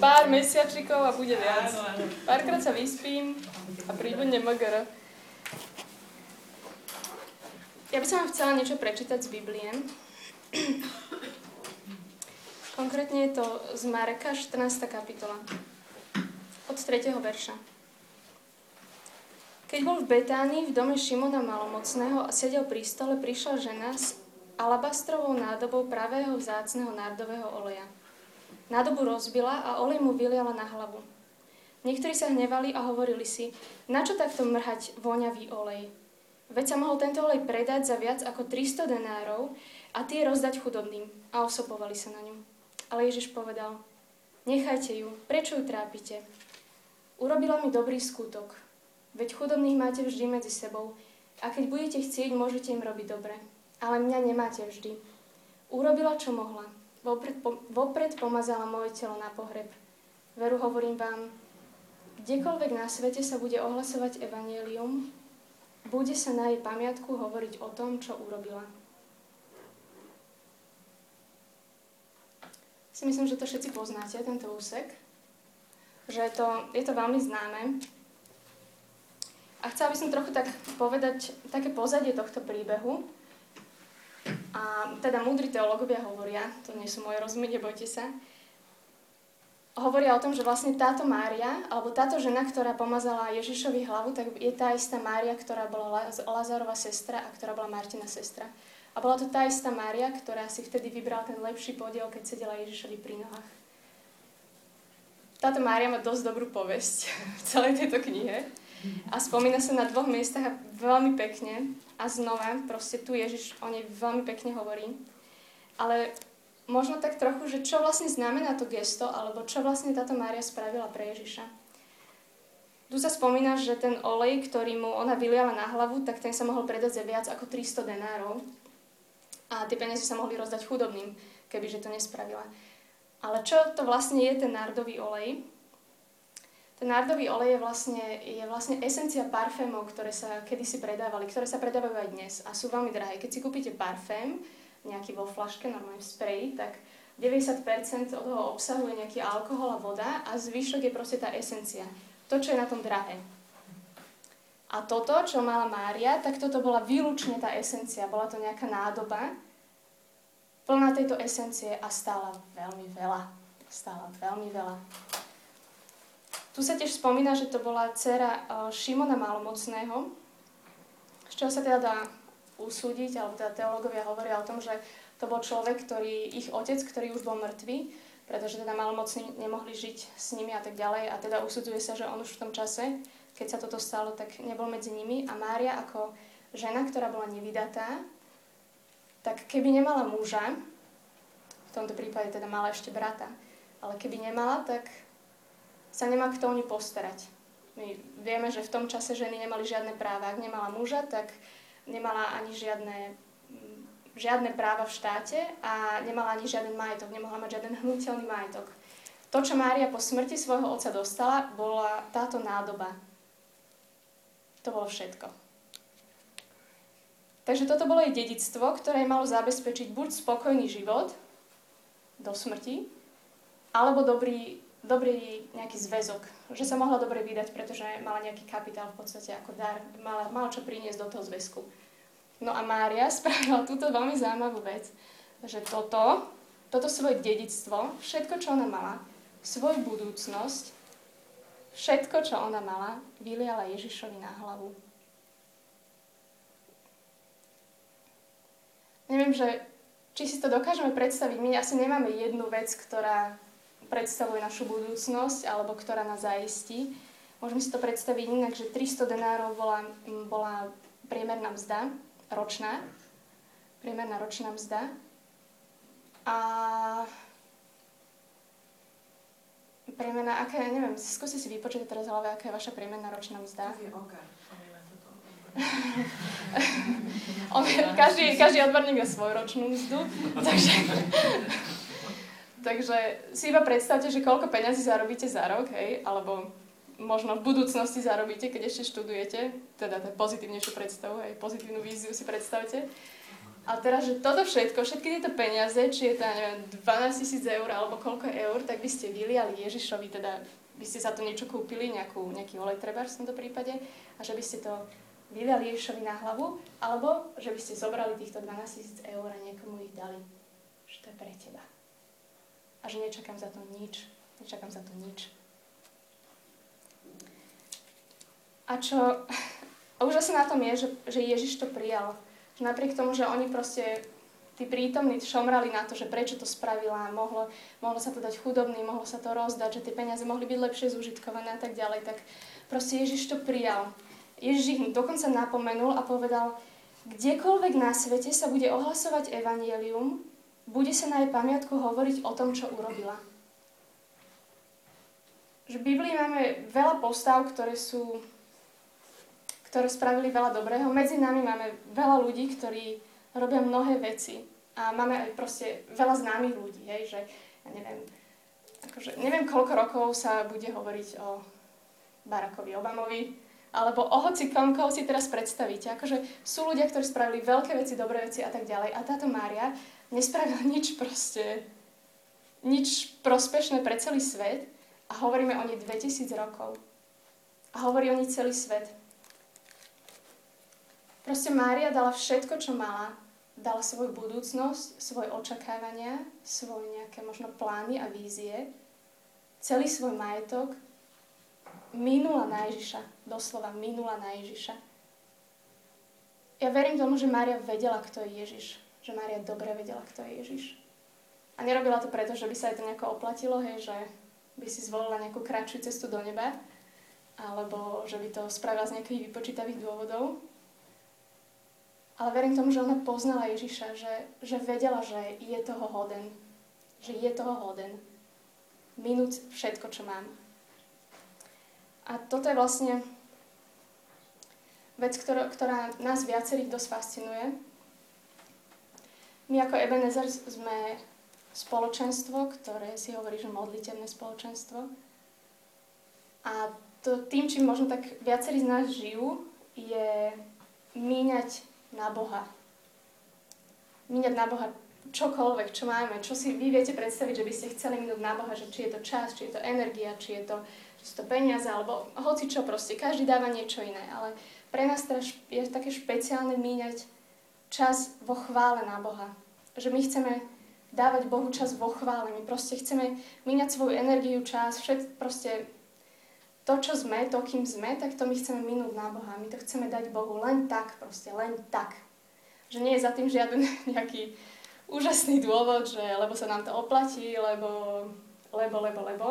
pár mesiačikov a bude viac. Párkrát sa vyspím a príbudne MGR. Ja by som vám chcela niečo prečítať z Biblie. Konkrétne je to z Mareka, 14. kapitola, od 3. verša. Keď bol v Betánii v dome Šimona Malomocného a sedel pri stole, prišla žena s alabastrovou nádobou pravého vzácneho nárdového oleja. Nádobu rozbila a olej mu vyliala na hlavu. Niektorí sa hnevali a hovorili si, na čo takto mrhať voňavý olej? Veď sa mohol tento olej predať za viac ako 300 denárov a tie rozdať chudobným. A osopovali sa na ňu. Ale Ježiš povedal, nechajte ju, prečo ju trápite? Urobila mi dobrý skutok. Veď chudobných máte vždy medzi sebou a keď budete chcieť, môžete im robiť dobre. Ale mňa nemáte vždy. Urobila, čo mohla. Vopred, vopred pomazala moje telo na pohreb. Veru hovorím vám, kdekoľvek na svete sa bude ohlasovať evanielium, bude sa na jej pamiatku hovoriť o tom, čo urobila. Si myslím, že to všetci poznáte, tento úsek. Že je to, je to veľmi známe. A chcela by som trochu tak povedať také pozadie tohto príbehu. A teda múdri teológovia hovoria, to nie sú moje rozumy, nebojte sa, hovoria o tom, že vlastne táto Mária, alebo táto žena, ktorá pomazala Ježišovi hlavu, tak je tá istá Mária, ktorá bola Lazarova sestra a ktorá bola Martina sestra. A bola to tá istá Mária, ktorá si vtedy vybrala ten lepší podiel, keď sedela Ježišovi pri nohách. Táto Mária má dosť dobrú povesť v celej tejto knihe. A spomína sa na dvoch miestach veľmi pekne. A znova, proste tu Ježiš o nej veľmi pekne hovorí. Ale možno tak trochu, že čo vlastne znamená to gesto, alebo čo vlastne táto Mária spravila pre Ježiša. Tu sa spomína, že ten olej, ktorý mu ona vyliala na hlavu, tak ten sa mohol predať za viac ako 300 denárov. A tie peniaze sa mohli rozdať chudobným, kebyže to nespravila. Ale čo to vlastne je ten nárdový olej? Ten nárdový olej je vlastne, je vlastne esencia parfémov, ktoré sa kedysi predávali, ktoré sa predávajú aj dnes a sú veľmi drahé. Keď si kúpite parfém, nejaký vo flaške, normálne v spreji, tak 90% od toho obsahuje nejaký alkohol a voda a zvyšok je proste tá esencia. To, čo je na tom drahé. A toto, čo mala Mária, tak toto bola výlučne tá esencia. Bola to nejaká nádoba, plná tejto esencie a stála veľmi veľa. Stála veľmi veľa. Tu sa tiež spomína, že to bola dcera eh, Šimona Malomocného, z čoho sa teda dá usúdiť, alebo teda teológovia hovoria o tom, že to bol človek, ktorý, ich otec, ktorý už bol mŕtvý, pretože teda malomocní nemohli žiť s nimi a tak ďalej. A teda usudzuje sa, že on už v tom čase, keď sa toto stalo, tak nebol medzi nimi. A Mária ako žena, ktorá bola nevydatá, tak keby nemala muža, v tomto prípade teda mala ešte brata, ale keby nemala, tak sa nemá kto o ňu postarať. My vieme, že v tom čase ženy nemali žiadne práva. Ak nemala muža, tak nemala ani žiadne, žiadne práva v štáte a nemala ani žiaden majetok, nemohla mať žiaden hnutelný majetok. To, čo Mária po smrti svojho otca dostala, bola táto nádoba. To bolo všetko. Takže toto bolo jej dedictvo, ktoré malo zabezpečiť buď spokojný život do smrti, alebo dobrý, dobrý nejaký zväzok, že sa mohla dobre vydať, pretože mala nejaký kapitál v podstate ako dar, mala, mala čo priniesť do toho zväzku. No a Mária spravila túto veľmi zaujímavú vec, že toto, toto svoje dedictvo, všetko, čo ona mala, svoju budúcnosť, všetko, čo ona mala, vyliala Ježišovi na hlavu. Neviem, že či si to dokážeme predstaviť. My asi nemáme jednu vec, ktorá predstavuje našu budúcnosť alebo ktorá nás zaistí. Môžeme si to predstaviť inak, že 300 denárov bola, bola priemerná mzda ročná, priemerná ročná mzda. A priemerná, aká, neviem, skúsi si vypočuť teraz hlave, aká je vaša priemerná ročná mzda. On, každý, každý odborník má svoju ročnú mzdu, takže, takže si iba predstavte, že koľko peňazí zarobíte za rok, hej, alebo možno v budúcnosti zarobíte, keď ešte študujete, teda tá pozitívnejšiu predstavu, aj pozitívnu víziu si predstavte. Ale teraz, že toto všetko, všetky tieto peniaze, či je to, neviem, 12 tisíc eur alebo koľko eur, tak by ste vyliali Ježišovi, teda by ste za to niečo kúpili, nejakú, nejaký olej treba v tomto prípade, a že by ste to vyliali Ježišovi na hlavu, alebo že by ste zobrali týchto 12 tisíc eur a niekomu ich dali. Že to je pre teba. A že nečakám za to nič. Nečakám za to nič. A čo úžasné na tom je, že, že Ježiš to prijal. Že napriek tomu, že oni proste, tí prítomní šomrali na to, že prečo to spravila, mohlo, mohlo sa to dať chudobný, mohlo sa to rozdať, že tie peniaze mohli byť lepšie zužitkované a tak ďalej, tak proste Ježiš to prijal. Ježiš ich dokonca napomenul a povedal, kdekoľvek na svete sa bude ohlasovať evanielium, bude sa na jej pamiatku hovoriť o tom, čo urobila. Že v Biblii máme veľa postav, ktoré sú ktoré spravili veľa dobrého. Medzi nami máme veľa ľudí, ktorí robia mnohé veci. A máme aj proste veľa známych ľudí, hej, že ja neviem, akože, neviem koľko rokov sa bude hovoriť o Barackovi Obamovi, alebo o hoci kom, koho si teraz predstavíte. Akože sú ľudia, ktorí spravili veľké veci, dobré veci a tak ďalej. A táto Mária nespravila nič proste, nič prospešné pre celý svet a hovoríme o nej 2000 rokov. A hovorí o nej celý svet. Proste Mária dala všetko, čo mala. Dala svoju budúcnosť, svoje očakávania, svoje nejaké možno plány a vízie, celý svoj majetok minula na Ježiša. Doslova minula na Ježiša. Ja verím tomu, že Mária vedela, kto je Ježiš. Že Mária dobre vedela, kto je Ježiš. A nerobila to preto, že by sa jej to nejako oplatilo, hej, že by si zvolila nejakú kratšiu cestu do neba, alebo že by to spravila z nejakých vypočítavých dôvodov, ale verím tomu, že ona poznala Ježiša, že, že vedela, že je toho hoden. Že je toho hoden. Minúť všetko, čo mám. A toto je vlastne vec, ktorá, ktorá nás viacerých dosť fascinuje. My ako Ebenezer sme spoločenstvo, ktoré si hovorí, že modlitevné spoločenstvo. A to tým, čím možno tak viacerí z nás žijú, je míňať na Boha. Míňať na Boha čokoľvek, čo máme, čo si vy viete predstaviť, že by ste chceli minúť na Boha, že či je to čas, či je to energia, či je to, či sú to peniaze, alebo hoci čo proste, každý dáva niečo iné, ale pre nás teraz je také špeciálne míňať čas vo chvále na Boha. Že my chceme dávať Bohu čas vo chvále, my proste chceme míňať svoju energiu, čas, všet, proste to, čo sme, to, kým sme, tak to my chceme minúť na Boha. My to chceme dať Bohu len tak, proste len tak. Že nie je za tým žiaden nejaký úžasný dôvod, že lebo sa nám to oplatí, lebo, lebo, lebo, lebo.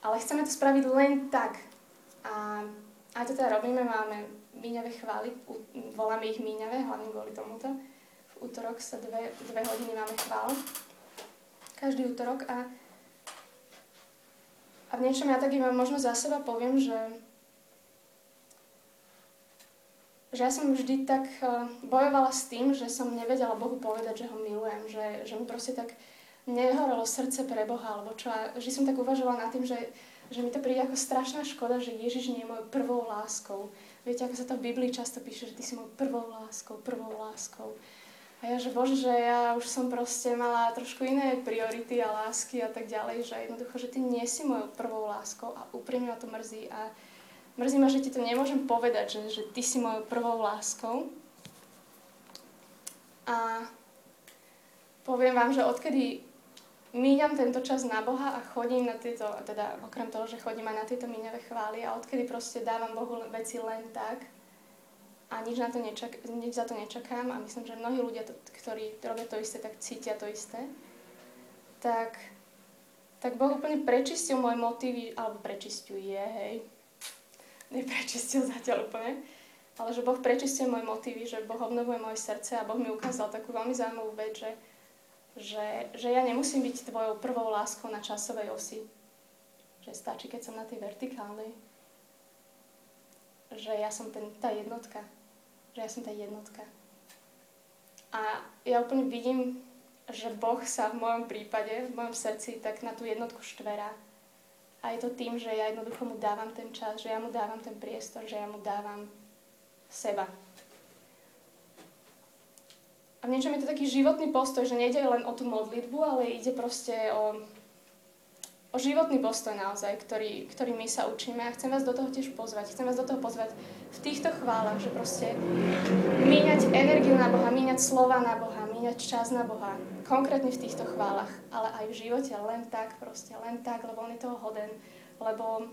Ale chceme to spraviť len tak. A aj to teda robíme, máme míňavé chvály, voláme ich míňavé, hlavne kvôli tomuto. Útorok sa dve, dve hodiny máme chvál. Každý útorok a a v niečom ja tak iba možno za seba poviem, že, že ja som vždy tak eh, bojovala s tým, že som nevedela Bohu povedať, že ho milujem, že, že mi proste tak nehorelo srdce pre Boha, alebo čo. A vždy som tak uvažovala nad tým, že, že mi to príde ako strašná škoda, že Ježiš nie je mojou prvou láskou. Viete, ako sa to v Biblii často píše, že ty si mojou prvou láskou, prvou láskou. A ja, že bože, že ja už som proste mala trošku iné priority a lásky a tak ďalej, že jednoducho, že ty nie si mojou prvou láskou a úprimne ma to mrzí a mrzí ma, že ti to nemôžem povedať, že, že ty si mojou prvou láskou. A poviem vám, že odkedy míňam tento čas na Boha a chodím na tieto, teda okrem toho, že chodím aj na tieto míňavé chvály a odkedy proste dávam Bohu veci len tak, a nič, na to nečak, nič za to nečakám a myslím, že mnohí ľudia, to, ktorí robia to isté, tak cítia to isté, tak, tak Boh úplne prečistil môj motívy, alebo prečistuje, hej, neprečistil zatiaľ úplne, ale že Boh prečistil môj motívy, že Boh obnovuje moje srdce a Boh mi ukázal takú veľmi zaujímavú vec, že, že, že ja nemusím byť tvojou prvou láskou na časovej osi. Že stačí, keď som na tej vertikálnej. Že ja som ten, tá jednotka že ja som tá jednotka. A ja úplne vidím, že Boh sa v mojom prípade, v mojom srdci tak na tú jednotku štverá. A je to tým, že ja jednoducho mu dávam ten čas, že ja mu dávam ten priestor, že ja mu dávam seba. a v niečom je to taký životný postoj, že nejde len o tú modlitbu, ale ide proste o, o životný postoj naozaj, ktorý, ktorý my sa učíme. A chcem vás do toho tiež pozvať. Chcem vás do toho pozvať v týchto chválach, že proste míňať energiu na Boha, míňať slova na Boha, míňať čas na Boha. Konkrétne v týchto chválach, ale aj v živote, len tak proste, len tak, lebo On je toho hoden. Lebo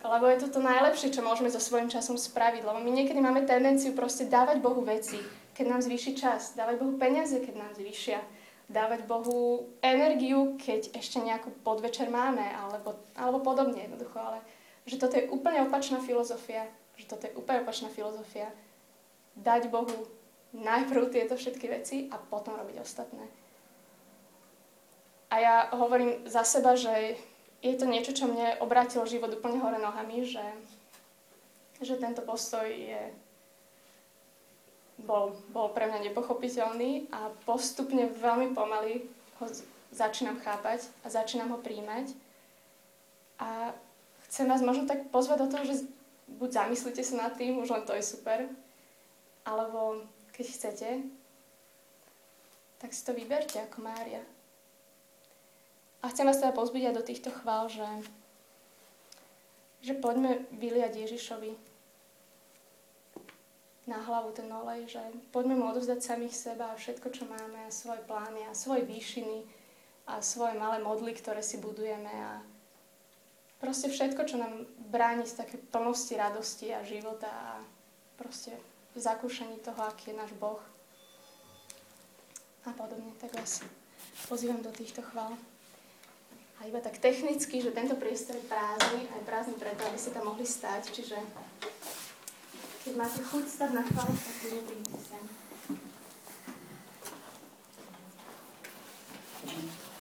lebo je to to najlepšie, čo môžeme so svojím časom spraviť. Lebo my niekedy máme tendenciu proste dávať Bohu veci, keď nám zvýši čas, dávať Bohu peniaze, keď nám zvýšia, dávať Bohu energiu, keď ešte nejakú podvečer máme, alebo, alebo podobne jednoducho. Ale že toto je úplne opačná filozofia, že toto je úplne opačná filozofia. Dať Bohu najprv tieto všetky veci a potom robiť ostatné. A ja hovorím za seba, že je to niečo, čo mne obrátilo život úplne hore nohami, že, že tento postoj je, bol, bol pre mňa nepochopiteľný a postupne veľmi pomaly ho začínam chápať a začínam ho príjmať. A chcem vás možno tak pozvať do toho, že buď zamyslite sa nad tým, už len to je super, alebo keď chcete, tak si to vyberte ako Mária. A chcem vás teda pozbyť aj do týchto chvál, že, že poďme vyliať Ježišovi na hlavu ten olej, že poďme mu odovzdať samých seba a všetko, čo máme, a svoje plány a svoje výšiny a svoje malé modly, ktoré si budujeme a proste všetko, čo nám bráni z také plnosti radosti a života a proste v zakúšaní toho, aký je náš Boh a podobne. Tak vás pozývam do týchto chvál. A iba tak technicky, že tento priestor je prázdny, aj prázdny preto, aby ste tam mohli stať. Čiže keď máte chuť stať na chvále, tak príďte sem.